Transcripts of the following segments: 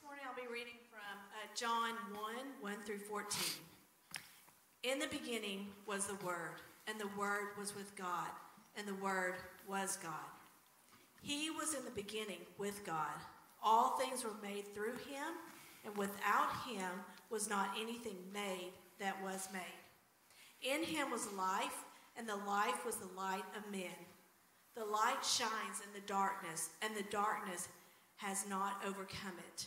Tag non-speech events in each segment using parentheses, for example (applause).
This morning I'll be reading from uh, John 1 1 through 14. In the beginning was the Word, and the Word was with God, and the Word was God. He was in the beginning with God. All things were made through him, and without him was not anything made that was made. In him was life, and the life was the light of men. The light shines in the darkness, and the darkness has not overcome it.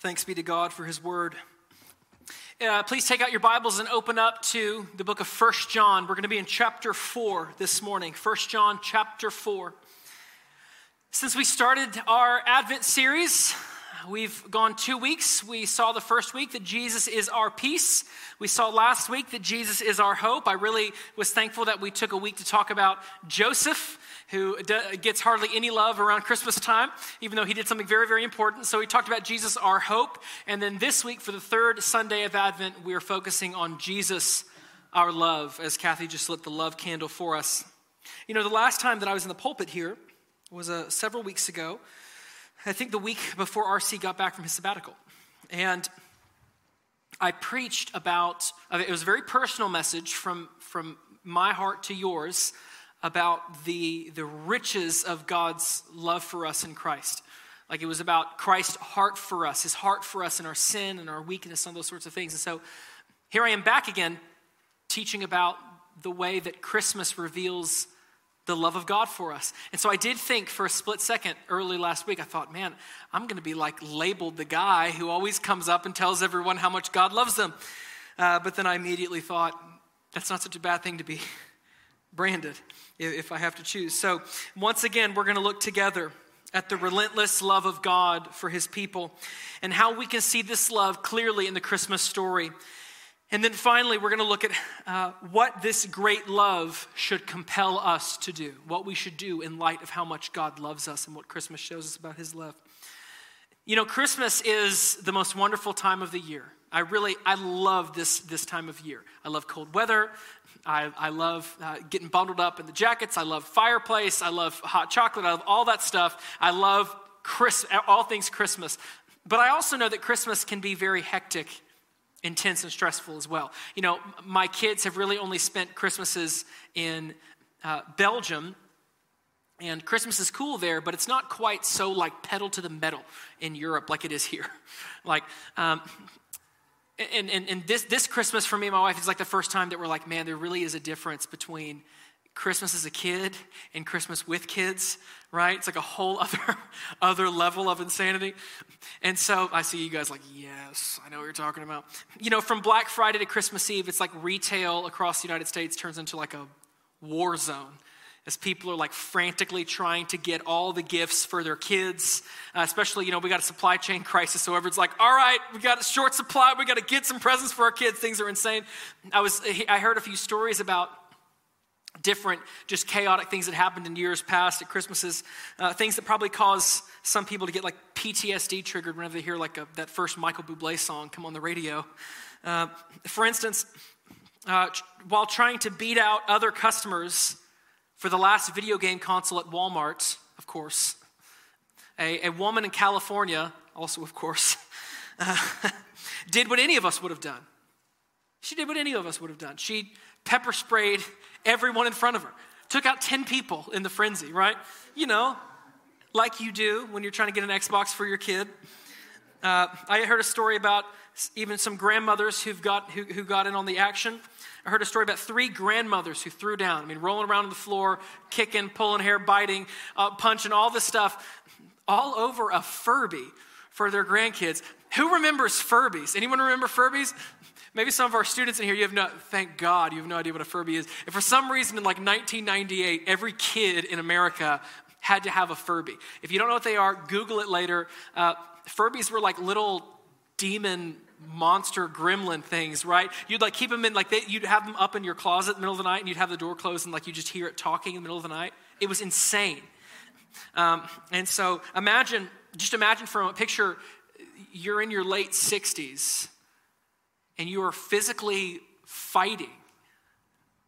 Thanks be to God for his word. Uh, please take out your Bibles and open up to the book of First John. We're going to be in chapter 4 this morning. First John, chapter 4. Since we started our Advent series, we've gone two weeks. We saw the first week that Jesus is our peace. We saw last week that Jesus is our hope. I really was thankful that we took a week to talk about Joseph who gets hardly any love around Christmas time, even though he did something very, very important. So we talked about Jesus, our hope. And then this week, for the third Sunday of Advent, we are focusing on Jesus, our love, as Kathy just lit the love candle for us. You know, the last time that I was in the pulpit here was uh, several weeks ago. I think the week before RC got back from his sabbatical. And I preached about, uh, it was a very personal message from, from my heart to yours about the, the riches of God's love for us in Christ. Like it was about Christ's heart for us, his heart for us in our sin and our weakness and those sorts of things. And so here I am back again teaching about the way that Christmas reveals the love of God for us. And so I did think for a split second early last week, I thought, man, I'm going to be like labeled the guy who always comes up and tells everyone how much God loves them. Uh, but then I immediately thought, that's not such a bad thing to be (laughs) branded if I have to choose. So, once again, we're going to look together at the relentless love of God for his people and how we can see this love clearly in the Christmas story. And then finally, we're going to look at uh, what this great love should compel us to do, what we should do in light of how much God loves us and what Christmas shows us about his love. You know, Christmas is the most wonderful time of the year. I really, I love this, this time of year. I love cold weather. I, I love uh, getting bundled up in the jackets. I love fireplace. I love hot chocolate. I love all that stuff. I love Chris, all things Christmas. But I also know that Christmas can be very hectic, intense, and stressful as well. You know, my kids have really only spent Christmases in uh, Belgium and Christmas is cool there, but it's not quite so like pedal to the metal in Europe like it is here. (laughs) like, um, and, and, and this, this Christmas for me and my wife is like the first time that we're like, man, there really is a difference between Christmas as a kid and Christmas with kids, right? It's like a whole (laughs) other, other level of insanity. And so I see you guys like, yes, I know what you're talking about. You know, from Black Friday to Christmas Eve, it's like retail across the United States turns into like a war zone as people are like frantically trying to get all the gifts for their kids. Uh, especially, you know, we got a supply chain (laughs) crisis, so everyone's like, all right, we got a short supply, we got to get some presents for our kids. Things are insane. I was, I heard a few stories about different, just chaotic things that happened in years past at Christmases, uh, things that probably cause some people to get like PTSD triggered whenever they hear like a, that first Michael Bublé song come on the radio. Uh, for instance, uh, while trying to beat out other customers for the last video game console at Walmart, of course, a, a woman in California, also, of course, (laughs) did what any of us would have done. She did what any of us would have done. She pepper sprayed everyone in front of her, took out 10 people in the frenzy, right? You know, like you do when you're trying to get an Xbox for your kid. Uh, I heard a story about even some grandmothers who've got, who, who got in on the action. I heard a story about three grandmothers who threw down. I mean, rolling around on the floor, kicking, pulling hair, biting, uh, punching, all this stuff, all over a Furby for their grandkids. Who remembers Furbies? Anyone remember Furbies? Maybe some of our students in here, you have no, thank God, you have no idea what a Furby is. If for some reason in like 1998, every kid in America had to have a Furby. If you don't know what they are, Google it later. Uh, Furbies were like little demon monster gremlin things, right? You'd like keep them in like they, you'd have them up in your closet in the middle of the night, and you'd have the door closed, and like you just hear it talking in the middle of the night. It was insane. Um, and so imagine, just imagine for a moment, picture, you're in your late 60s, and you are physically fighting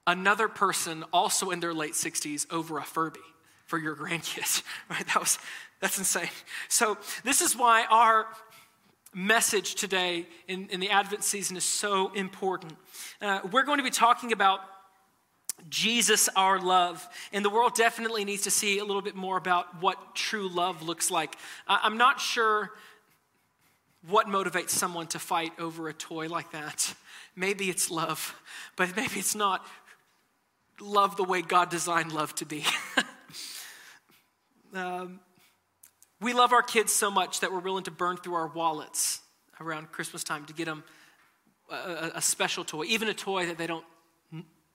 another person also in their late 60s over a Furby for your grandkids, (laughs) right? That was that's insane. So this is why our message today in, in the Advent season is so important. Uh, we're going to be talking about Jesus, our love. And the world definitely needs to see a little bit more about what true love looks like. I'm not sure what motivates someone to fight over a toy like that. (laughs) Maybe it's love, but maybe it's not love the way God designed love to be. (laughs) um, we love our kids so much that we're willing to burn through our wallets around Christmas time to get them a, a special toy, even a toy that they don't,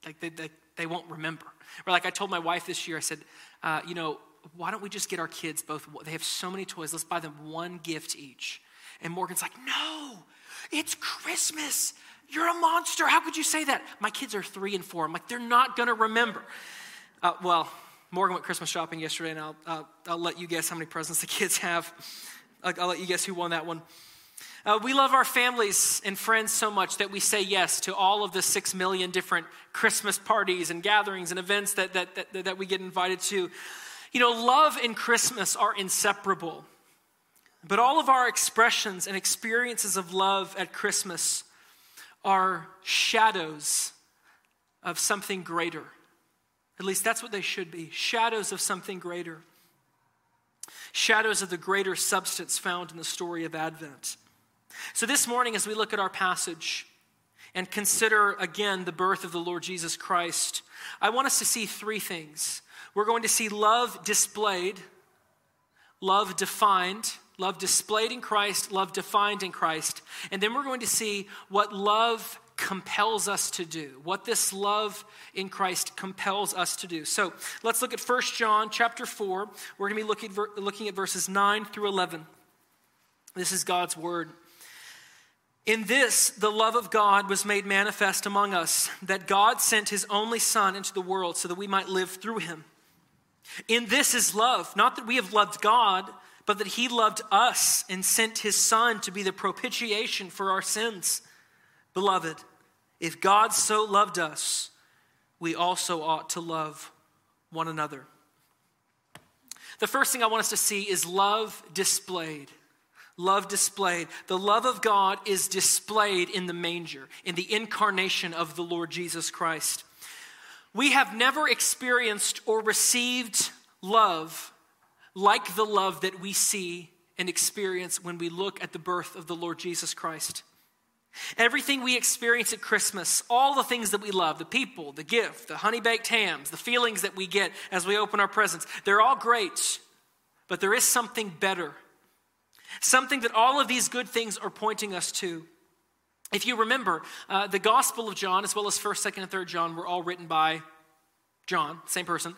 like they, they, they, won't remember. Or like I told my wife this year, I said, uh, you know, why don't we just get our kids both, they have so many toys, let's buy them one gift each. And Morgan's like, no, it's Christmas. You're a monster. How could you say that? My kids are three and four. I'm like, they're not going to remember. Uh, well, Morgan went Christmas shopping yesterday, and I'll, I'll, I'll, let you guess how many presents the (laughs) kids have. I'll, I'll let you guess who won that one. Uh, we love our families and friends so much that we say yes to all of the six million different Christmas parties and gatherings and events that, that, that, that we get invited to. You know, love and Christmas are inseparable. But all of our expressions and experiences of love at Christmas are shadows of something greater. At least that's what they should be shadows of something greater. Shadows of the greater substance found in the story of Advent. So, this morning, as we look at our passage and consider again the birth of the Lord Jesus Christ, I want us to see three things. We're going to see love displayed, love defined, love displayed in Christ, love defined in Christ, and then we're going to see what love compels us to do, what this love in Christ compels us to do. So let's look at 1 John chapter 4. We're going to be looking, looking at verses 9 through 11. This is God's word. In this, the love of God was made manifest among us, that God sent his only Son into the world so that we might live through him. In this is love, not that we have loved God, but that he loved us and sent his Son to be the propitiation for our sins. Beloved, if God so loved us, we also ought to love one another. The first thing I want us to see is love displayed. Love displayed. The love of God is displayed in the manger, in the incarnation of the Lord Jesus Christ. We have never experienced or received love like the love that we see and experience when we look at the birth of the Lord Jesus Christ. Everything we experience at Christmas, all the things that we love, the people, the gift, the honey baked hams, the feelings that we get as we open our presents, they're all great, but there is something better. Something that all of these good things are pointing us to. If you remember, uh, the Gospel of John, as well as 1st, 2nd, and 3rd John, were all written by John, same person.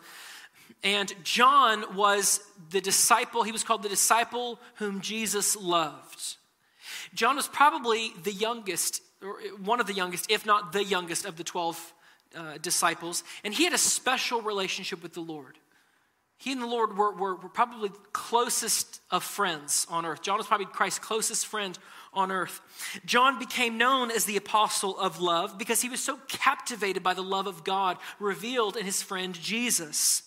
And John was the disciple, he was called the disciple whom Jesus loved. John was probably the youngest, or one of the youngest, if not the youngest, of the 12 uh, disciples. And he had a special relationship with the Lord. He and the Lord were, were, were, probably closest of friends on earth. John was probably Christ's closest friend on earth. John became known as the apostle of love because he was so captivated by the love of God revealed in his friend Jesus.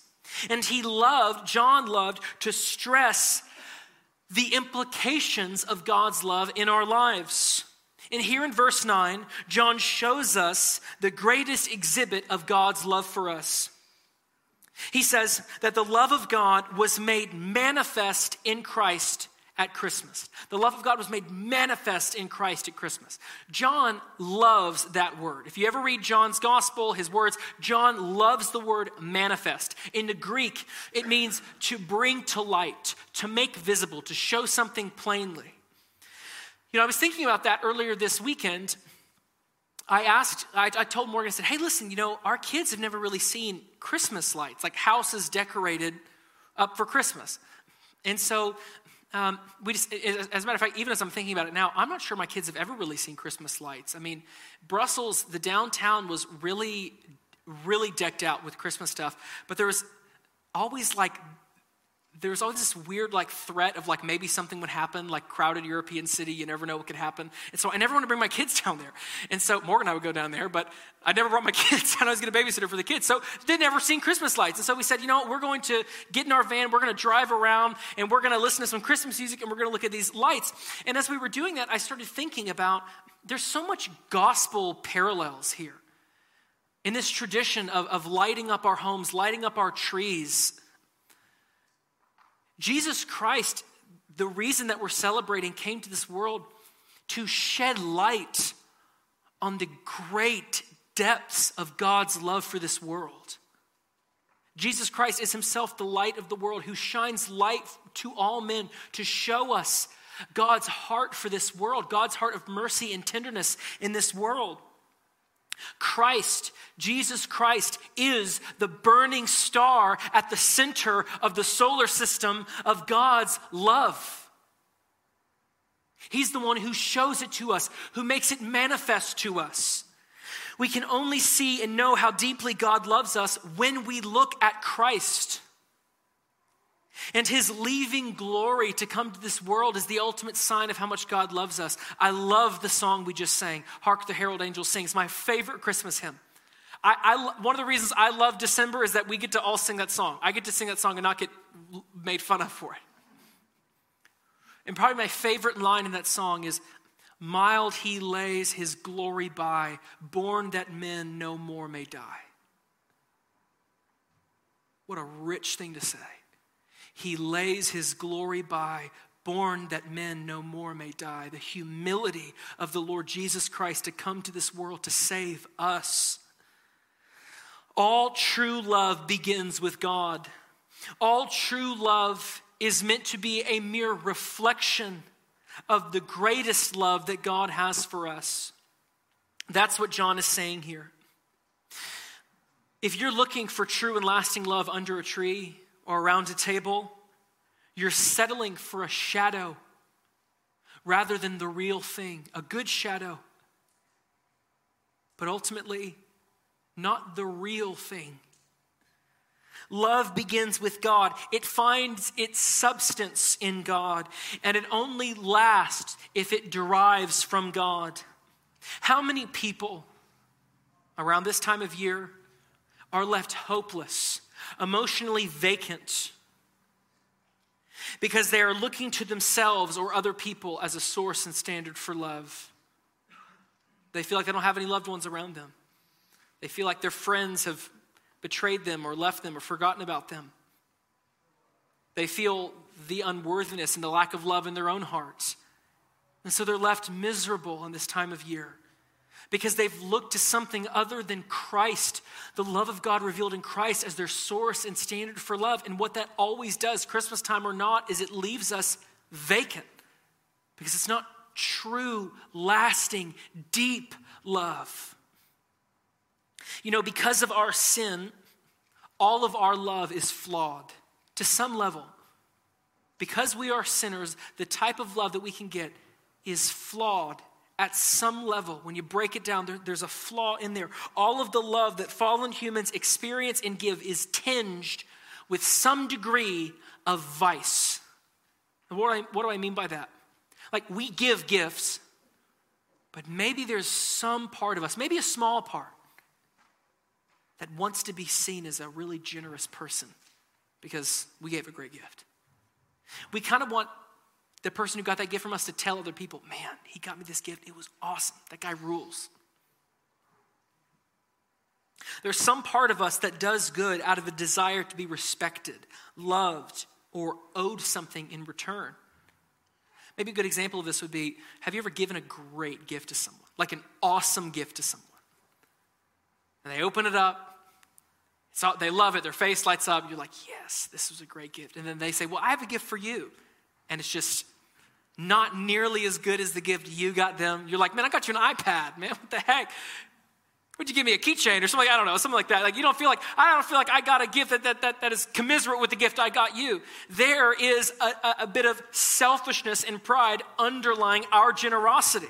And he loved, John loved, to stress the implications of God's love in our lives. And here in verse 9, John shows us the greatest exhibit of God's love for us. He says that the love of God was made manifest in Christ at Christmas. The love of God was made manifest in Christ at Christmas. John loves that word. If you ever read John's gospel, his words, John loves the word manifest. In the Greek, it means to bring to light, to make visible, to show something plainly. You know, I was thinking about that earlier this weekend. I asked, I, I, told Morgan, I said, hey, listen, you know, our kids have never really seen Christmas lights, like houses decorated up for Christmas. And so um, we just, as a matter of fact, even as I'm thinking about it now, I'm not sure my kids have ever really seen Christmas lights. I mean, Brussels, the downtown was really, really decked out with Christmas stuff, but there was always like there was always this weird like threat of like maybe something would happen like crowded european city you never know what could happen. And so i never want to bring my kids (laughs) down there. And so morgan and i would go down there but i never brought my (laughs) kids and i was to babysitter for the kids. So they'd never seen christmas lights. And so we said you know we're going to get in our van. We're going to drive around and we're going to listen to some christmas music and we're going to look at these lights. And as we were doing that i started thinking about there's so much gospel parallels here. In this tradition of, of lighting up our homes lighting up our trees Jesus Christ, the reason that we're celebrating, came to this world to shed light on the great depths of God's love for this world. Jesus Christ is himself the light of the world who shines light to all men to show us God's heart for this world, God's heart of mercy and tenderness in this world. Christ, Jesus Christ, is the burning star at the center of the solar system of God's love. He's the one who shows it to us, who makes it manifest to us. We can only see and know how deeply God loves us when we look at Christ. And his leaving glory to come to this world is the ultimate sign of how much God loves us. I love the song we just sang, Hark the Herald Angels Sing. It's my favorite Christmas hymn. I, I, one of the reasons I love December is that we get to all sing that song. I get to sing that song and not get made fun of for it. And probably my favorite line in that song is Mild he lays his glory by, born that men no more may die. What a rich thing to say. He lays his glory by, born that men no more may die. The humility of the Lord Jesus Christ to come to this world to save us. All true love begins with God. All true love is meant to be a mere reflection of the greatest love that God has for us. That's what John is saying here. If you're looking for true and lasting love under a tree, or around a table, you're settling for a shadow rather than the real thing, a good shadow, but ultimately not the real thing. Love begins with God. It finds its substance in God, and it only lasts if it derives from God. How many people around this time of year are left hopeless emotionally vacant because they are looking to themselves or other people as a source and standard for love. They feel like they don't have any loved ones around them. They feel like their friends have betrayed them or left them or forgotten about them. They feel the unworthiness and the lack of love in their own hearts. And so they're left miserable in this time of year because they've looked to something other than Christ, the love of God revealed in Christ as their source and standard for love. And what that always does, Christmas time or not, is it leaves us vacant because it's not true, lasting, deep love. You know, because of our sin, all of our love is flawed to some level. Because we are sinners, the type of love that we can get is flawed at some level, when you break it down, there, there's a flaw in there. All of the love that fallen humans experience and give is tinged with some degree of vice. And what, I, what do I mean by that? Like, we give gifts, but maybe there's some part of us, maybe a small part, that wants to be seen as a really generous person because we gave a great gift. We kind of want the person who got that gift from us to tell other people, man, he got me this gift. It was awesome. That guy rules. There's some part of us that does good out of a desire to be respected, loved, or owed something in return. Maybe a good example of this would be have you ever given a great gift to someone, like an awesome gift to someone? And they open it up, all, they love it, their face lights up, you're like, yes, this was a great gift. And then they say, well, I have a gift for you. And it's just not nearly as good as the gift you got them. You're like, man, I got you an iPad, man. What the heck? Would you give me a keychain or something? I don't know, something like that. Like you don't feel like I don't feel like I got a gift that that, that, that is commiserate with the gift I got you. There is a, a, a bit of selfishness and pride underlying our generosity.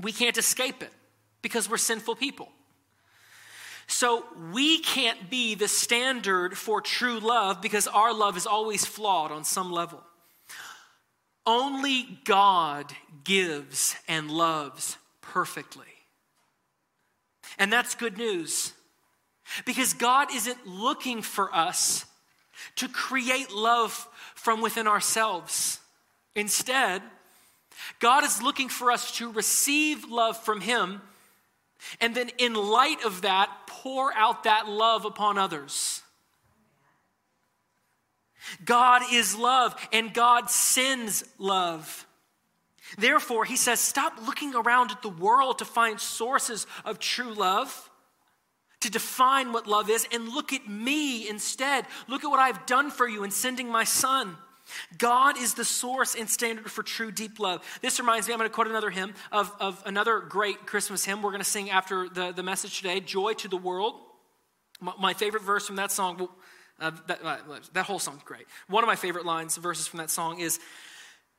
We can't escape it because we're sinful people. So we can't be the standard for true love because our love is always flawed on some level. Only God gives and loves perfectly. And that's good news because God isn't looking for us to create love from within ourselves. Instead, God is looking for us to receive love from Him and then, in light of that, pour out that love upon others. God is love, and God sends love. Therefore, he says, stop looking around at the world to find sources of true love, to define what love is, and look at me instead. Look at what I've done for you in sending my son. God is the source and standard for true deep love. This reminds me, I'm going to quote another hymn of, of another great Christmas hymn we're going to sing after the, the message today Joy to the World. My, my favorite verse from that song, well, uh, that, uh, that whole song's great. One of my favorite lines, verses from that song is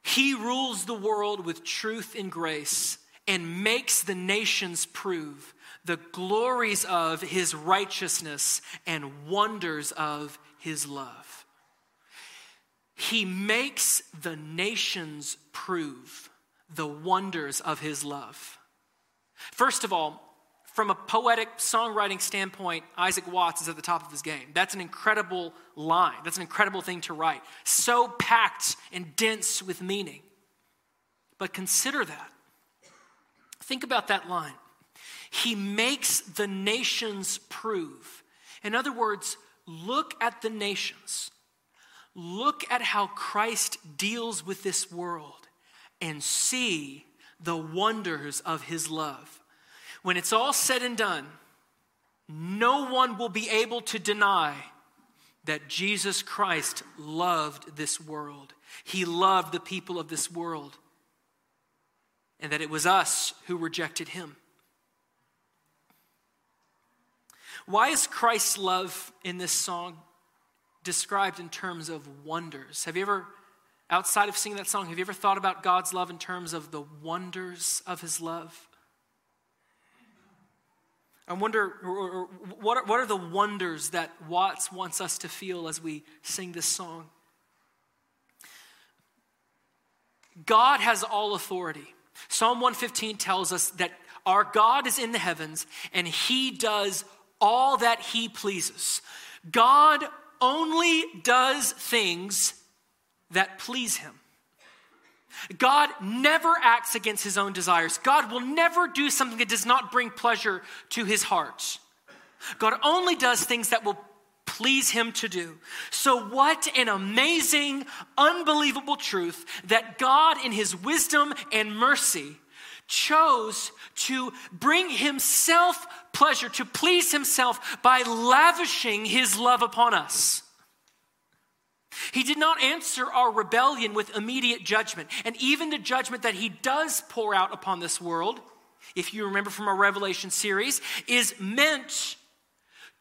he rules the world with truth and grace and makes the nations prove the glories of his righteousness and wonders of his love. He makes the nations prove the wonders of his love. First of all, from a poetic songwriting standpoint, Isaac Watts is at the top of his game. That's an incredible line. That's an incredible thing to write. So packed and dense with meaning. But consider that. Think about that line. He makes the nations prove. In other words, look at the nations. Look at how Christ deals with this world and see the wonders of his love. When it's all said and done, no one will be able to deny that Jesus Christ loved this world. He loved the people of this world. And that it was us who rejected him. Why is Christ's love in this song described in terms of wonders? Have you ever, outside of singing that song, have you ever thought about God's love in terms of the wonders of his love? I wonder or what are, what are the wonders that Watts wants us to feel as we sing this song? God has all authority. Psalm 115 tells us that our God is in the heavens and he does all that he pleases. God only does things that please him. God never acts against his own desires. God will never do something that does not bring pleasure to his heart. God only does things that will please him to do. So, what an amazing, unbelievable truth that God, in his wisdom and mercy, chose to bring himself pleasure, to please himself by lavishing his love upon us. He did not answer our rebellion with immediate judgment. And even the judgment that he does pour out upon this world, if you remember from our Revelation series, is meant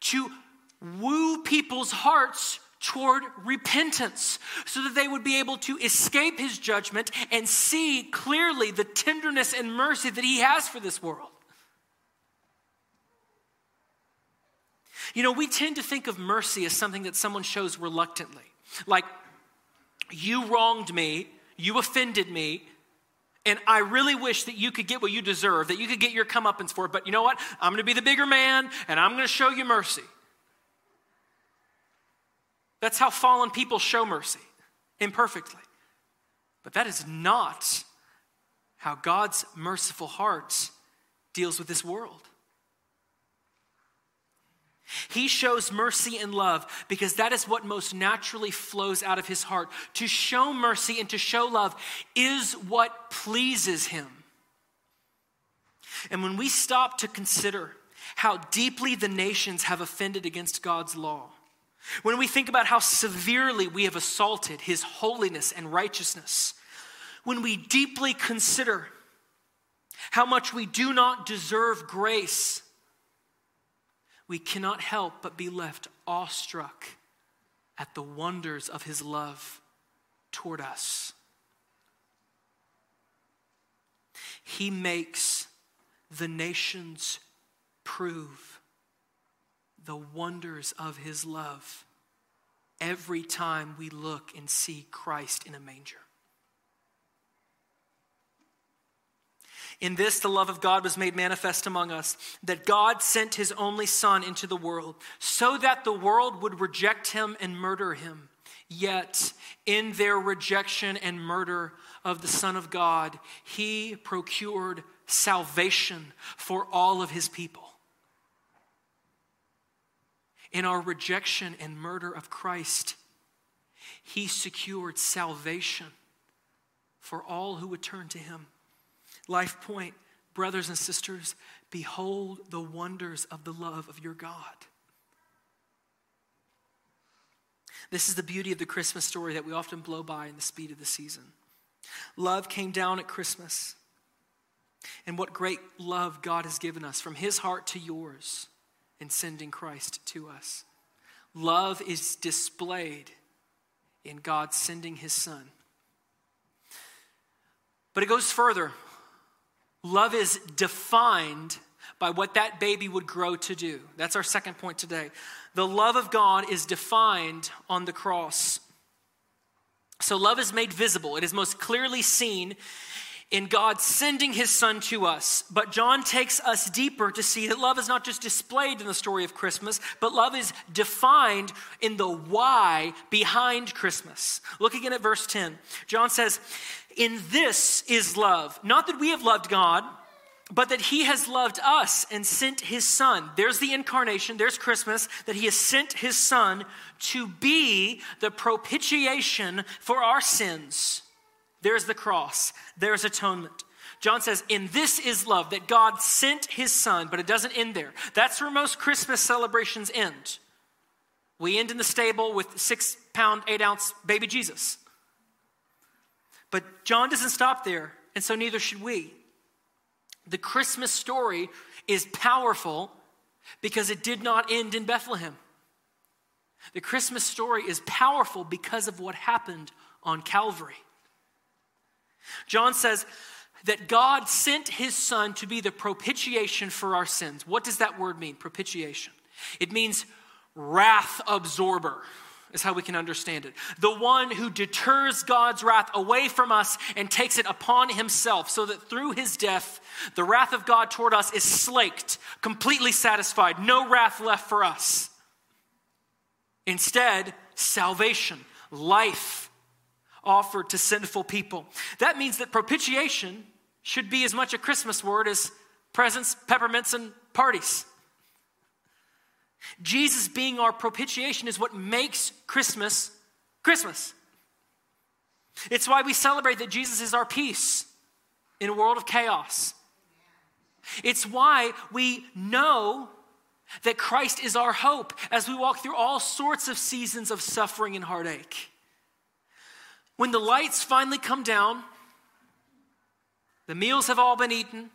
to woo people's hearts toward repentance so that they would be able to escape his judgment and see clearly the tenderness and mercy that he has for this world. You know, we tend to think of mercy as something that someone shows reluctantly. Like, you wronged me, you offended me, and I really wish that you could get what you deserve, that you could get your comeuppance for it. But you know what? I'm to be the bigger man, and I'm to show you mercy. That's how fallen people show mercy. imperfectly. But that is not how God's merciful heart deals with this world. He shows mercy and love because that is what most naturally flows out of his heart. To show mercy and to show love is what pleases him. And when we stop to consider how deeply the nations have offended against God's law, when we think about how severely we have assaulted his holiness and righteousness, when we deeply consider how much we do not deserve grace, we cannot help but be left awestruck at the wonders of his love toward us. He makes the nations prove the wonders of his love every time we look and see Christ in a manger. In this, the love of God was made manifest among us, that God sent his only Son into the world, so that the world would reject him and murder him. Yet, in their rejection and murder of the Son of God, he procured salvation for all of his people. In our rejection and murder of Christ, he secured salvation for all who would turn to him. Life Point, brothers and sisters, behold the wonders of the love of your God. This is the beauty of the Christmas story that we often blow by in the speed of the season. Love came down at Christmas. And what great love God has given us from his heart to yours in sending Christ to us. Love is displayed in God sending his son. But it goes further. Love is defined by what that baby would grow to do. That's our second point today. The love of God is defined on the cross. So, love is made visible, it is most clearly seen in God sending his son to us. But John takes us deeper to see that love is not just displayed in the story of Christmas, but love is defined in the why behind Christmas. Look again at verse 10. John says, In this is love, not that we have loved God but that he has loved us and sent his son. There's the incarnation, there's Christmas, that he has sent his son to be the propitiation for our sins. There's the cross, there's atonement. John says, In this is love, that God sent his son, but it doesn't end there. That's where most Christmas celebrations end. We end in the stable with six pound, eight ounce baby Jesus. But John doesn't stop there, and so neither should we. The Christmas story is powerful because it did not end in Bethlehem. The Christmas story is powerful because of what happened on Calvary. John says that God sent his son to be the propitiation for our sins. What does that word mean, propitiation? It means wrath absorber is how we can understand it. The one who deters God's wrath away from us and takes it upon himself, so that through his death, the wrath of God toward us is slaked, completely satisfied, no wrath left for us. Instead, salvation, life, offered to sinful people. That means that propitiation should be as much a Christmas word as presents, peppermints, and parties. Jesus being our propitiation is what makes Christmas Christmas. It's why we celebrate that Jesus is our peace in a world of chaos. It's why we know that Christ is our hope as we walk through all sorts of seasons of suffering and heartache. When the lights finally come down, the meals have all been eaten,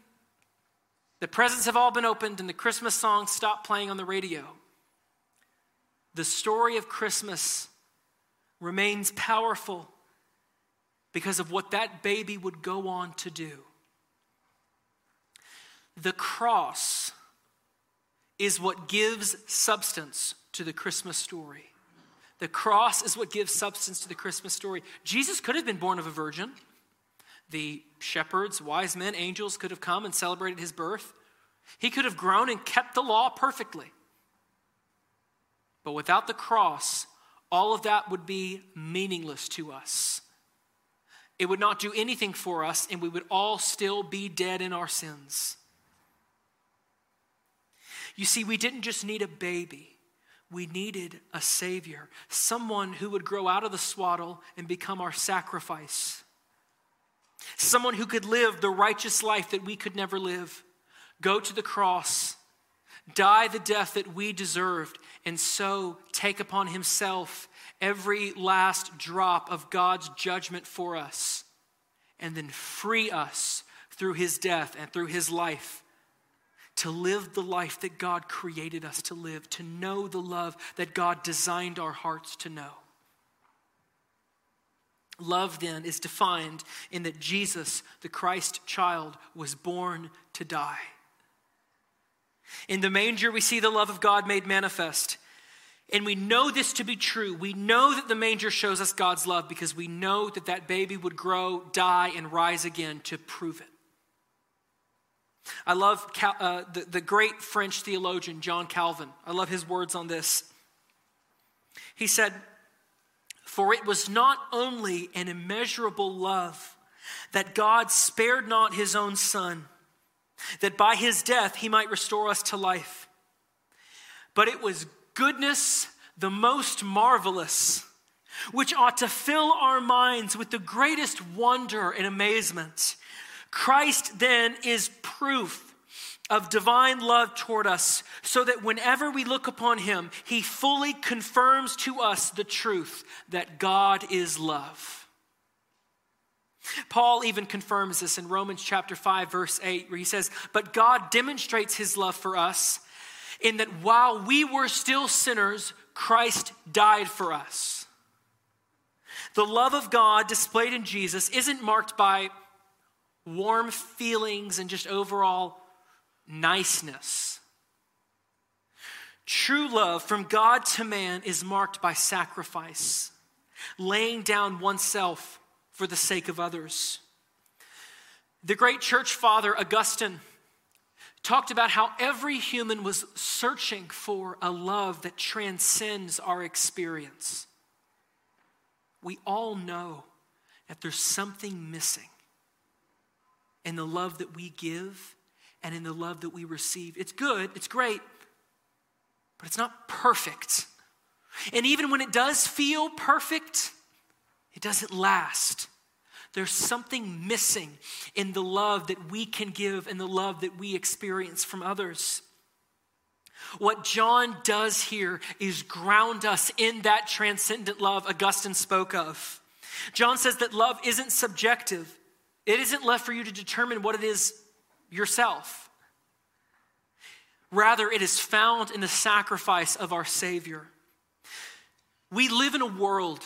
the presents have all been opened, and the Christmas songs stop playing on the radio. The story of Christmas remains powerful because of what that baby would go on to do. The cross is what gives substance to the Christmas story. The cross is what gives substance to the Christmas story. Jesus could have been born of a virgin. The shepherds, wise men, angels could have come and celebrated his birth. He could have grown and kept the law perfectly. But without the cross, all of that would be meaningless to us. It would not do anything for us, and we would all still be dead in our sins. You see, we didn't just need a baby, we needed a Savior, someone who would grow out of the swaddle and become our sacrifice, someone who could live the righteous life that we could never live, go to the cross, die the death that we deserved, and so take upon himself every last drop of God's judgment for us, and then free us through his death and through his life to live the life that God created us to live, to know the love that God designed our hearts to know. Love, then, is defined in that Jesus, the Christ child, was born to die. In the manger, we see the love of God made manifest. And we know this to be true. We know that the manger shows us God's love because we know that that baby would grow, die, and rise again to prove it. I love Cal, uh, the, the great French theologian, John Calvin. I love his words on this. He said, For it was not only an immeasurable love that God spared not his own son, that by his death he might restore us to life, but it was goodness the most marvelous, which ought to fill our minds with the greatest wonder and amazement Christ then is proof of divine love toward us, so that whenever we look upon him, he fully confirms to us the truth that God is love. Paul even confirms this in Romans chapter 5 verse 8 where he says, "But God demonstrates his love for us in that while we were still sinners, Christ died for us." The love of God displayed in Jesus isn't marked by warm feelings and just overall niceness. True love from God to man is marked by sacrifice, laying down oneself for the sake of others. The great church father, Augustine, talked about how every human was searching for a love that transcends our experience. We all know that there's something missing in the love that we give and in the love that we receive. It's good, it's great, but it's not perfect. And even when it does feel perfect, it doesn't last. There's something missing in the love that we can give and the love that we experience from others. What John does here is ground us in that transcendent love Augustine spoke of. John says that love isn't subjective, it isn't left for you to determine what it is yourself. Rather, it is found in the sacrifice of our Savior. We live in a world,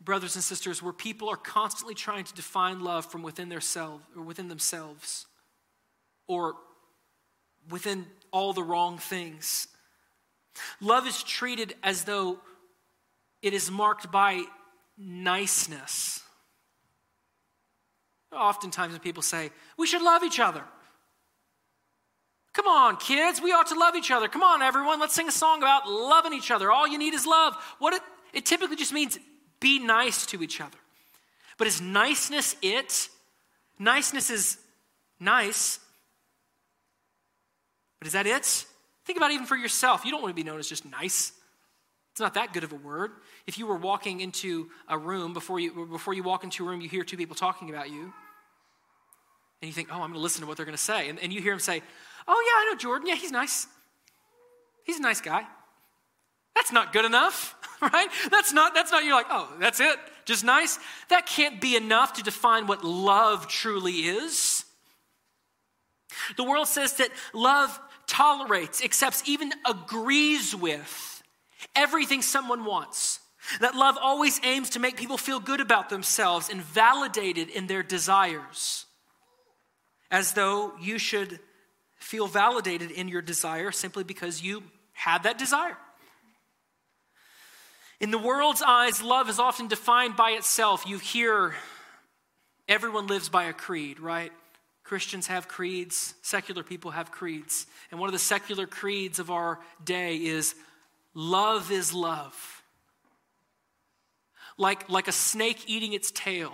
brothers and sisters, where people are constantly trying to define love from within their self or within themselves or within all the wrong things. Love is treated as though it is marked by niceness Oftentimes, when people say, we should love each other. Come on, kids, we ought to love each other. Come on, everyone, let's sing a song about loving each other. All you need is love. What it, it typically just means be nice to each other. But is niceness it? Niceness is nice. But is that it? Think about it even for yourself. You don't want to be known as just nice. It's not that good of a word. If you were walking into a room, before you, before you walk into a room, you hear two people talking about you, and you think, oh, I'm going to listen to what they're going to say. And, and you hear them say, oh, yeah, I know Jordan. Yeah, he's nice. He's a nice guy. That's not good enough, (laughs) right? That's not, that's not, you're like, oh, that's it, just nice. That can't be enough to define what love truly is. The world says that love tolerates, accepts, even agrees with everything someone wants. That love always aims to make people feel good about themselves and validated in their desires. As though you should feel validated in your desire simply because you had that desire. In the world's eyes, love is often defined by itself. You hear everyone lives by a creed, right? Christians have creeds, secular people have creeds. And one of the secular creeds of our day is Love is love. like, like a snake eating its tail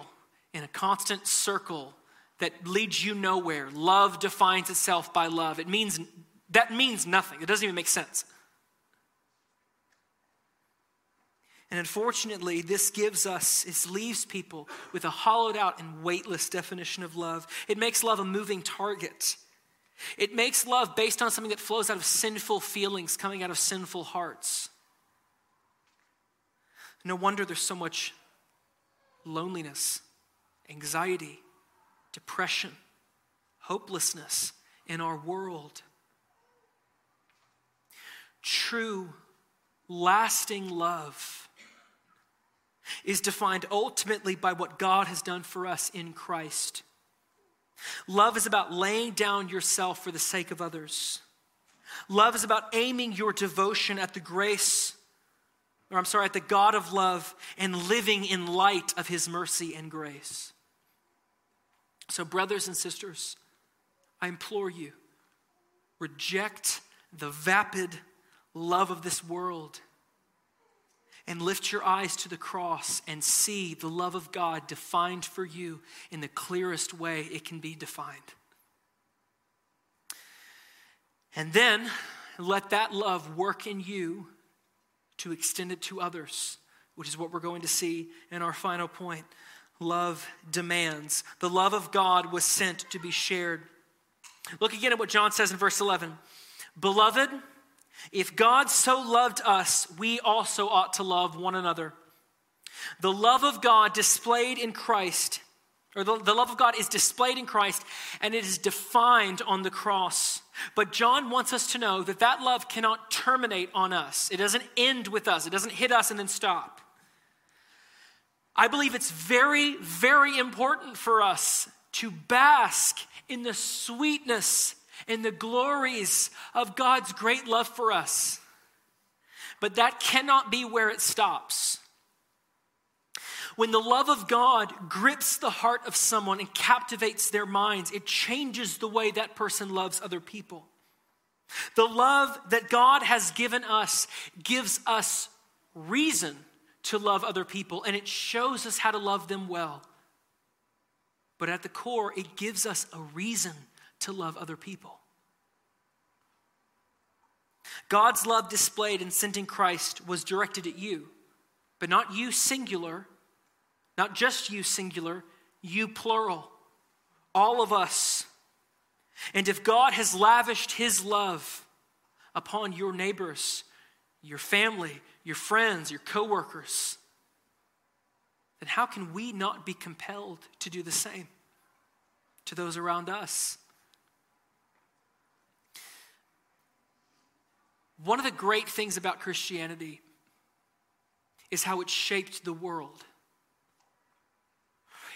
in a constant circle that leads you nowhere. Love defines itself by love. It means that means nothing. It doesn't even make sense. And unfortunately, this gives us, it leaves people with a hollowed out and weightless definition of love. It makes love a moving target. It makes love based on something that flows out of sinful feelings coming out of sinful hearts. No wonder there's so much loneliness, anxiety, depression, hopelessness in our world. True, lasting love is defined ultimately by what God has done for us in Christ. Love is about laying down yourself for the sake of others. Love is about aiming your devotion at the grace, or I'm sorry, at the God of love and living in light of his mercy and grace. So, brothers and sisters, I implore you reject the vapid love of this world and lift your eyes to the cross and see the love of God defined for you in the clearest way it can be defined. And then let that love work in you to extend it to others, which is what we're going to see in our final point. Love demands. The love of God was sent to be shared. Look again at what John says in verse 11 Beloved, if God so loved us, we also ought to love one another. The love of God displayed in Christ, or the, the, love of God is displayed in Christ, and it is defined on the cross. But John wants us to know that that love cannot terminate on us. It doesn't end with us, it doesn't hit us and then stop. I believe it's very, very important for us to bask in the sweetness and the glories of God's great love for us. But that cannot be where it stops. When the love of God grips the heart of someone and captivates their minds, it changes the way that person loves other people. The love that God has given us gives us reason to love other people, and it shows us how to love them well. But at the core, it gives us a reason to love other people. God's love displayed in sending Christ was directed at you, but not you singular, not just you singular, you plural, all of us. And if God has lavished his love upon your neighbors, your family, your friends, your coworkers, then how can we not be compelled to do the same to those around us? One of the great things about Christianity is how it shaped the world.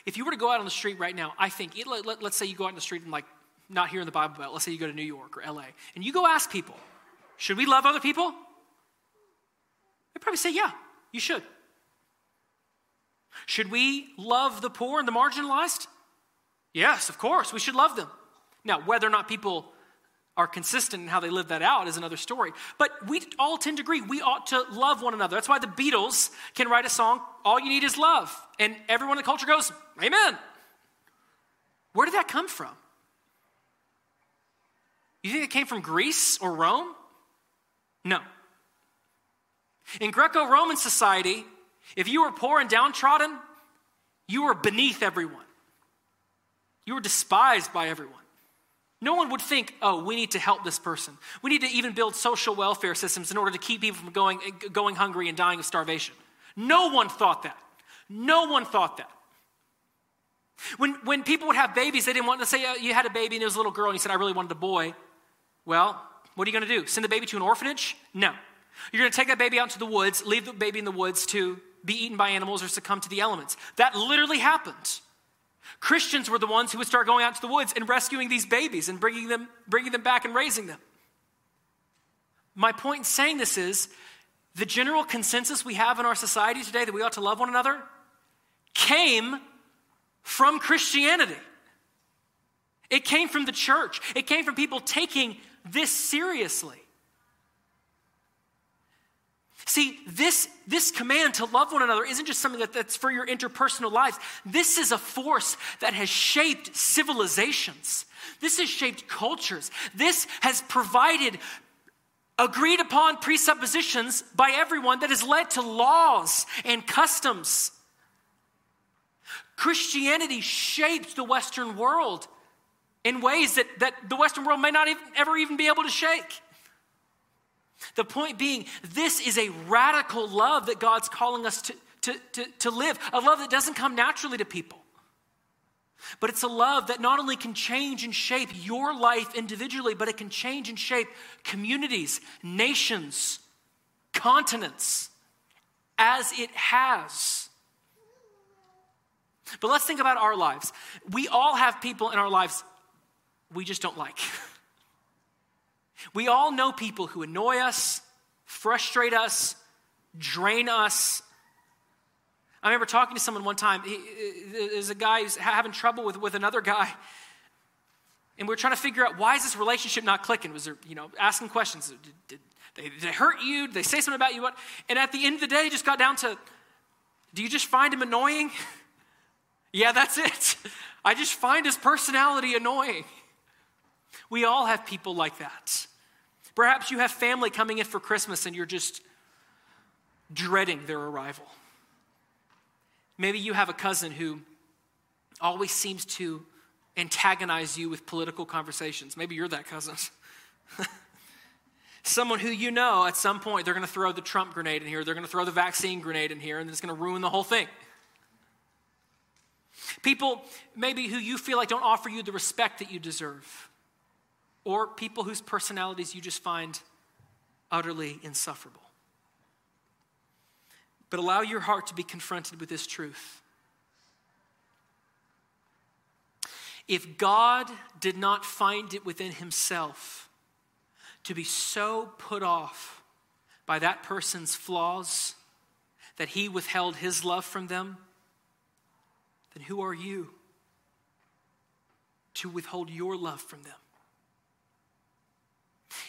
If you were to go out on the street right now, I think, it, let, us let, say you go out on the street and, like, not here in the Bible Belt, let's say you go to New York or LA, and you go ask people, should we love other people? They'd probably say, yeah, you should. Should we love the poor and the marginalized? Yes, of course, we should love them. Now, whether or not people are consistent in how they live that out is another story. But we all tend to agree we ought to love one another. That's why the Beatles can write a song, All You Need Is Love. And everyone in the culture goes, Amen. Where did that come from? You think it came from Greece or Rome? No. In Greco Roman society, if you were poor and downtrodden, you were beneath everyone. You were despised by everyone. No one would think, oh, we need to help this person. We need to even build social welfare systems in order to keep people from going, going hungry and dying of starvation. No one thought that. No one thought that. When, when people would have babies, they didn't want to say, oh, you had a baby and it was a little girl and you said, I really wanted a boy. Well, what are you going to do? Send the baby to an orphanage? No. You're going to take that baby out into the woods, leave the baby in the woods to be eaten by animals or succumb to the elements. That literally happened. Christians were the ones who would start going out to the woods and rescuing these babies and bringing them, bringing them back and raising them. My point in saying this is the general consensus we have in our society today that we ought to love one another came from Christianity. It came from the church, it came from people taking this seriously. See, this, this command to love one another isn't just something that, that's for your interpersonal lives. This is a force that has shaped civilizations. This has shaped cultures. This has provided agreed upon presuppositions by everyone that has led to laws and customs. Christianity shaped the Western world in ways that, that the Western world may not even, ever even be able to shake. The point being, this is a radical love that God's calling us to, to, to, to live, a love that doesn't come naturally to people. But it's a love that not only can change and shape your life individually, but it can change and shape communities, nations, continents, as it has. But let's think about our lives. We all have people in our lives we just don't like. (laughs) We all know people who annoy us, frustrate us, drain us. I remember talking to someone one time. He, there's a guy who's having trouble with, with another guy. And we are trying to figure out why is this relationship not clicking? Was there, you know, asking questions. Did, did, they, did they hurt you? Did they say something about you? What? And at the end of the day, it just got down to do you just find him annoying? (laughs) yeah, that's it. (laughs) I just find his personality annoying. We all have people like that. Perhaps you have family coming in for Christmas and you're just dreading their arrival. Maybe you have a cousin who always seems to antagonize you with political conversations. Maybe you're that cousin. (laughs) Someone who you know at some point they're going to throw the Trump grenade in here, they're going to throw the vaccine grenade in here, and it's going to ruin the whole thing. People maybe who you feel like don't offer you the respect that you deserve or people whose personalities you just find utterly insufferable. But allow your heart to be confronted with this truth. If God did not find it within himself to be so put off by that person's flaws that he withheld his love from them, then who are you to withhold your love from them?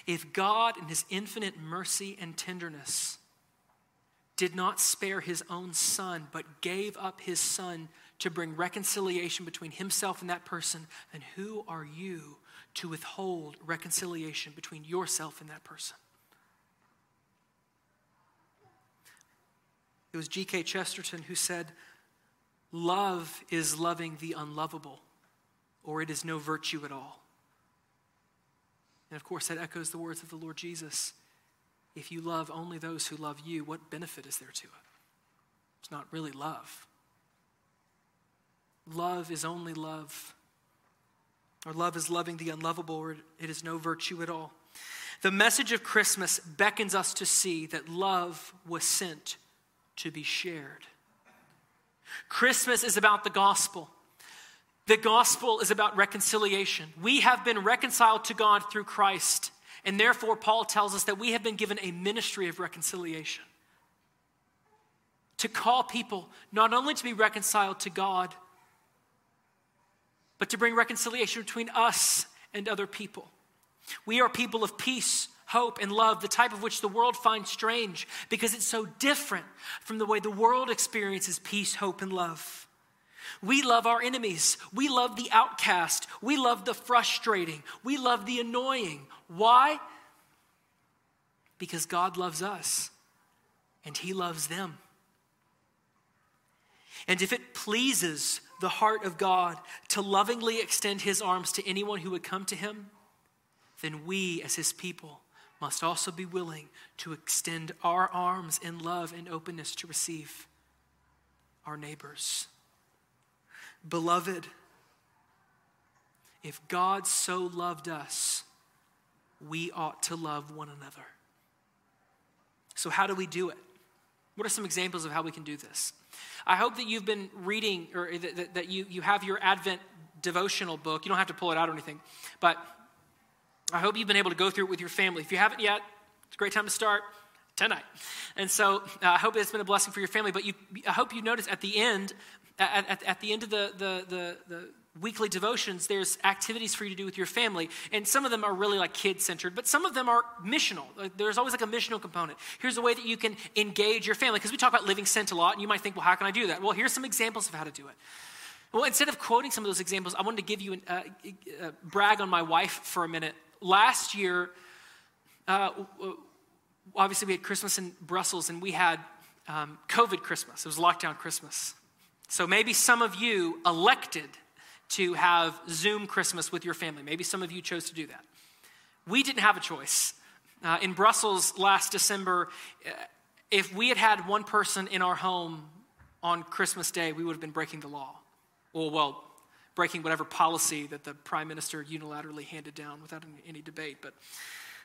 If God, in his infinite mercy and tenderness, did not spare his own son, but gave up his son to bring reconciliation between himself and that person, then who are you to withhold reconciliation between yourself and that person? It was G.K. Chesterton who said, Love is loving the unlovable, or it is no virtue at all. And of course, that echoes the words of the Lord Jesus. If you love only those who love you, what benefit is there to it? It's not really love. Love is only love. Or love is loving the unlovable, or it is no virtue at all. The message of Christmas beckons us to see that love was sent to be shared. Christmas is about the gospel. The gospel is about reconciliation. We have been reconciled to God through Christ, and therefore, Paul tells us that we have been given a ministry of reconciliation. To call people not only to be reconciled to God, but to bring reconciliation between us and other people. We are people of peace, hope, and love, the type of which the world finds strange because it's so different from the way the world experiences peace, hope, and love. We love our enemies. We love the outcast. We love the frustrating. We love the annoying. Why? Because God loves us and He loves them. And if it pleases the heart of God to lovingly extend His arms to anyone who would come to Him, then we, as His people, must also be willing to extend our arms in love and openness to receive our neighbors. Beloved, if God so loved us, we ought to love one another. So, how do we do it? What are some examples of how we can do this? I hope that you've been reading or that, that you, you have your Advent devotional book. You don't have to pull it out or anything, but I hope you've been able to go through it with your family. If you haven't yet, it's a great time to start tonight. And so uh, I hope it's been a blessing for your family. But you, I hope you notice at the end at, at, at, the end of the, the, the, the, weekly devotions, there's activities for you to do with your family. And some of them are really like kid centered, but some of them are missional. There's always like a missional component. Here's a way that you can engage your family. Because we talk about living sent a lot, and you might think, well, how can I do that? Well, here's some examples of how to do it. Well, instead of quoting some of those examples, I wanted to give you an, uh, uh, brag on my wife for a minute. Last year, uh, obviously, we had Christmas in Brussels, and we had um, COVID Christmas. It was lockdown Christmas. So maybe some of you elected to have Zoom Christmas with your family. Maybe some of you chose to do that. We didn't have a choice. Uh, in Brussels last December, uh, if we had had one person in our home on Christmas Day, we would have been breaking the law. Well, well, breaking whatever policy that the prime minister unilaterally handed down without any debate, but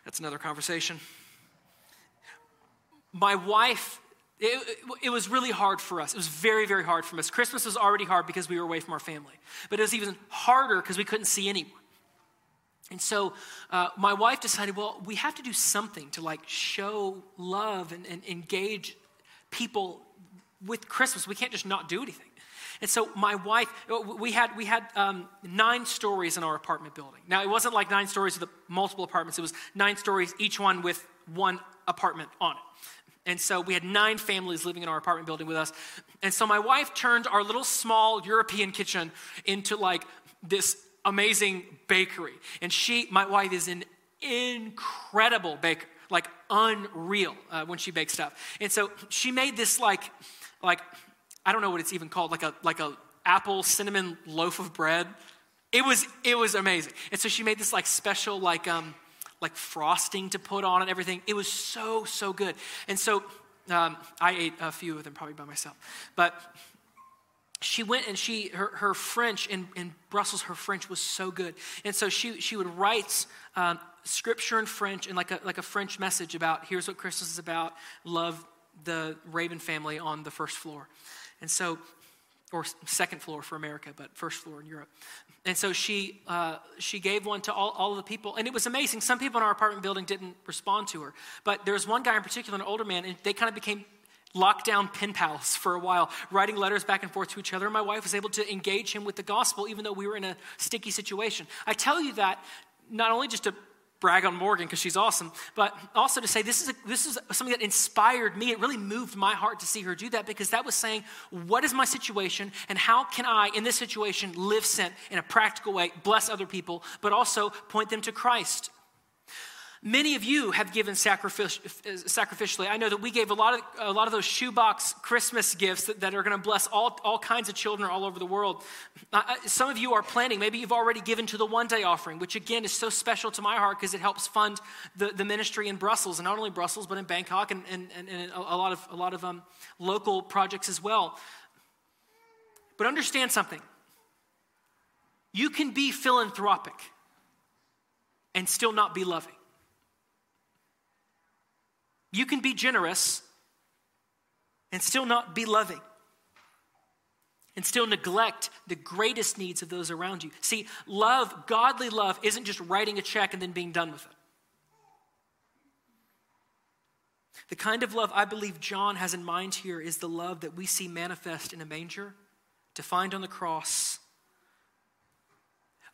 that's another conversation. My wife it, it, was really hard for us. It was very, very hard for us. Christmas was already hard because we were away from our family, but it was even harder because we couldn't see anyone. And so uh, my wife decided, well, we have to do something to like show love and, and engage people with Christmas. We can't just not do anything. And so my wife, we had, we had um, nine stories in our apartment building. Now, it wasn't like nine stories with multiple apartments. It was nine stories, each one with one apartment on it. And so we had nine families living in our apartment building with us. And so my wife turned our little small European kitchen into like this amazing bakery. And she, my wife, is an incredible baker, like unreal uh, when she bakes stuff. And so she made this like, like, I don't know what it's even called, like a like a apple cinnamon loaf of bread. It was it was amazing. And so she made this like special like um like frosting to put on and everything. It was so, so good. And so um, I ate a few of them probably by myself. But she went and she her, her french in, in brussels her french was so good and so she, she would write um, scripture in french and like a, like a french message about here's what christmas is about love the raven family on the first floor and so or second floor for America, but first floor in Europe. And so she, uh, she gave one to all, all of the people. And it was amazing. Some people in our apartment building didn't respond to her. But there was one guy in particular, an older man, and they kind of became lockdown pen pals for a while, writing letters back and forth to each other. And my wife was able to engage him with the gospel, even though we were in a sticky situation. I tell you that not only just to brag on Morgan because she's awesome, but also to say this is, a, this is something that inspired me. It really moved my heart to see her do that because that was saying, what is my situation and how can I, in this situation, live sent in a practical way, bless other people, but also point them to Christ. Many of you have given sacrificially. I know that we gave a lot of, a lot of those shoebox Christmas gifts that, that are going to bless all, all kinds of children all over the world. Uh, uh, some of you are planning. Maybe you've already given to the one day offering, which again is so special to my heart because it helps fund the, the ministry in Brussels, and not only Brussels, but in Bangkok and, and, and, a lot of, a lot of um, local projects as well. But understand something you can be philanthropic and still not be loving. You can be generous and still not be loving and still neglect the greatest needs of those around you. See, love, godly love, isn't just writing a check and then being done with it. The kind of love I believe John has in mind here is the love that we see manifest in a manger, defined on the cross.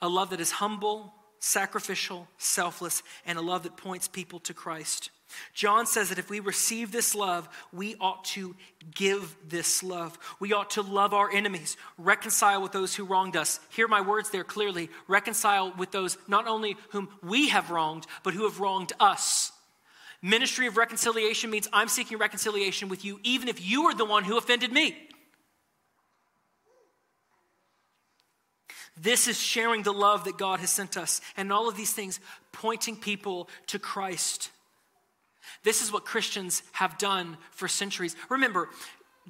A love that is humble, sacrificial, selfless, and a love that points people to Christ. John says that if we receive this love, we ought to give this love. We ought to love our enemies, reconcile with those who wronged us. Hear my words there clearly reconcile with those not only whom we have wronged, but who have wronged us. Ministry of reconciliation means I'm seeking reconciliation with you, even if you are the one who offended me. This is sharing the love that God has sent us, and all of these things pointing people to Christ. This is what Christians have done for centuries. Remember,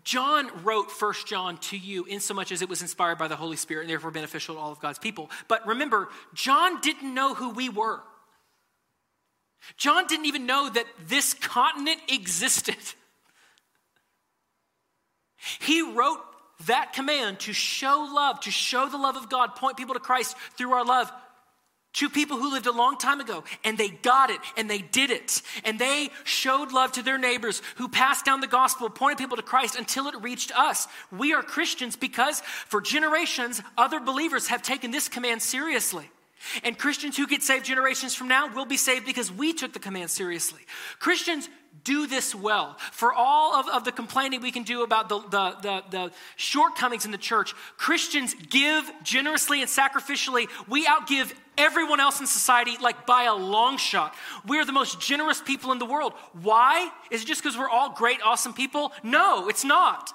John wrote First John to you in so much as it was inspired by the Holy Spirit and therefore beneficial to all of God's people. But remember, John didn't know who we were. John didn't even know that this continent existed. He wrote that command to show love, to show the love of God, point people to Christ through our love Two people who lived a long time ago and they got it and they did it. And they showed love to their neighbors who passed down the gospel, pointed people to Christ until it reached us. We are Christians because for generations, other believers have taken this command seriously. And Christians who get saved generations from now will be saved because we took the command seriously. Christians do this well. For all of, of the complaining we can do about the, the, the, the shortcomings in the church, Christians give generously and sacrificially. We outgive everyone else in society like by a long shot. We're the most generous people in the world. Why? Is it just because we're all great, awesome people? No, it's not.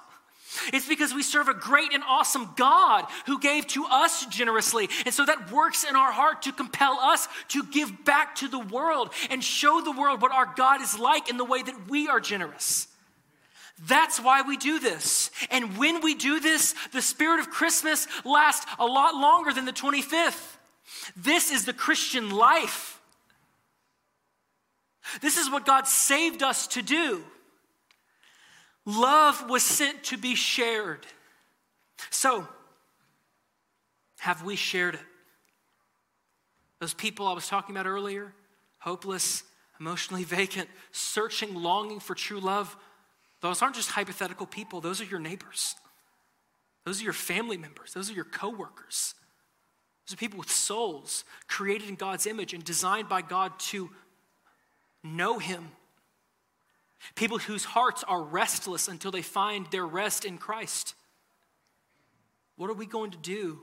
It's because we serve a great and awesome God who gave to us generously. And so that works in our heart to compel us to give back to the world and show the world what our God is like in the way that we are generous. That's why we do this. And when we do this, the spirit of Christmas lasts a lot longer than the 25th. This is the Christian life. This is what God saved us to do. Love was sent to be shared. So, have we shared it? Those people I was talking about earlier, hopeless, emotionally vacant, searching, longing for true love, those aren't just hypothetical people, those are your neighbors. Those are your family members, those are your coworkers. Those are people with souls created in God's image and designed by God to know Him People whose hearts are restless until they find their rest in Christ. What are we going to do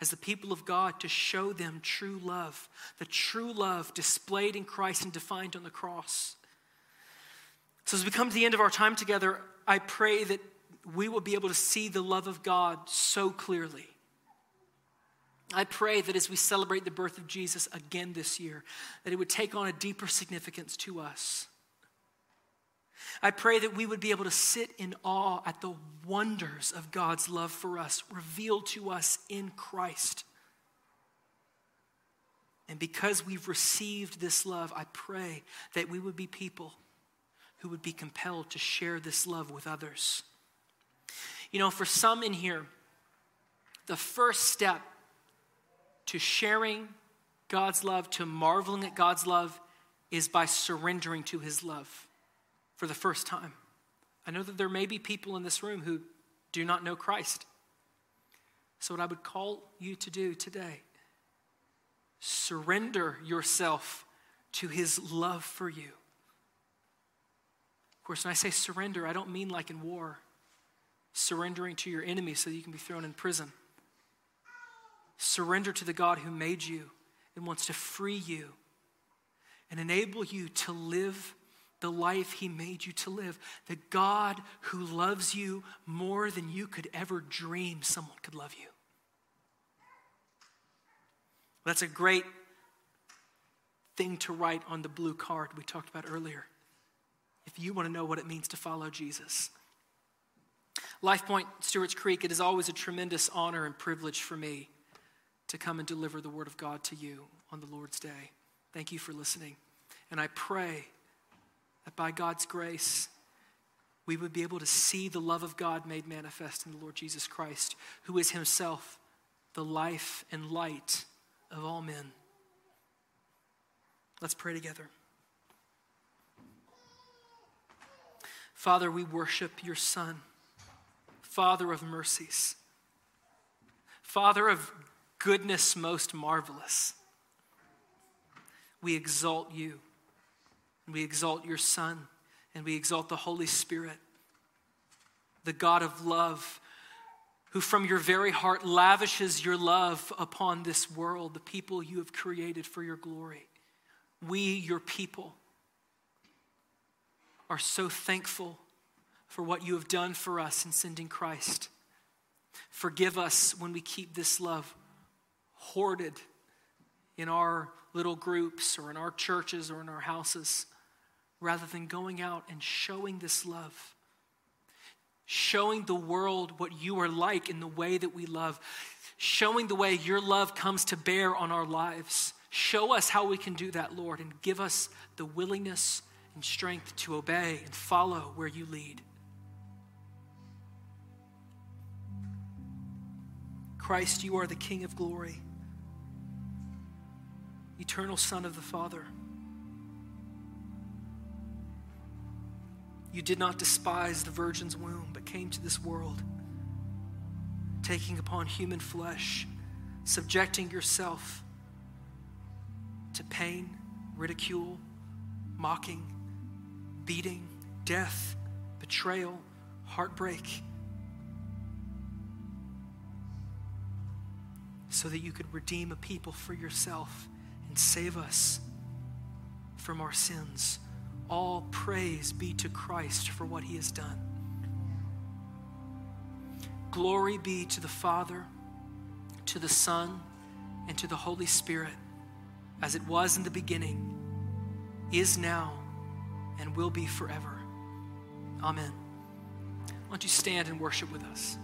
as the people of God to show them true love? The true love displayed in Christ and defined on the cross. So, as we come to the end of our time together, I pray that we will be able to see the love of God so clearly. I pray that as we celebrate the birth of Jesus again this year, that it would take on a deeper significance to us. I pray that we would be able to sit in awe at the wonders of God's love for us, revealed to us in Christ. And because we've received this love, I pray that we would be people who would be compelled to share this love with others. You know, for some in here, the first step to sharing God's love, to marveling at God's love, is by surrendering to his love for the first time. I know that there may be people in this room who do not know Christ. So, what I would call you to do today, surrender yourself to his love for you. Of course, when I say surrender, I don't mean like in war, surrendering to your enemy so that you can be thrown in prison. Surrender to the God who made you and wants to free you and enable you to live the life He made you to live. The God who loves you more than you could ever dream someone could love you. That's a great thing to write on the blue card we talked about earlier. If you want to know what it means to follow Jesus. Life Point, Stewart's Creek, it is always a tremendous honor and privilege for me to come and deliver the Word of God to you on the Lord's Day. Thank you for listening. And I pray that by God's grace, we would be able to see the love of God made manifest in the Lord Jesus Christ, who is himself the life and light of all men. Let's pray together. Father, we worship your Son, Father of mercies, Father of goodness most marvelous. We exalt you. And we exalt your Son, and we exalt the Holy Spirit, the God of love, who from your very heart lavishes your love upon this world, the people you have created for your glory. We, your people, are so thankful for what you have done for us in sending Christ. Forgive us when we keep this love hoarded in our little groups or in our churches or in our houses rather than going out and showing this love. Showing the world what you are like in the way that we love. Showing the way your love comes to bear on our lives. Show us how we can do that, Lord, and give us the willingness and strength to obey and follow where you lead. Christ, you are the King of glory. eternal Son of the Father. You did not despise the virgin's womb, but came to this world, taking upon human flesh, subjecting yourself to pain, ridicule, mocking, beating, death, betrayal, heartbreak, so that you could redeem a people for yourself and save us from our sins. All praise be to Christ for what he has done. Glory be to the Father, to the Son, and to the Holy Spirit, as it was in the beginning, is now, and will be forever. Amen. Why don't you stand and worship with us?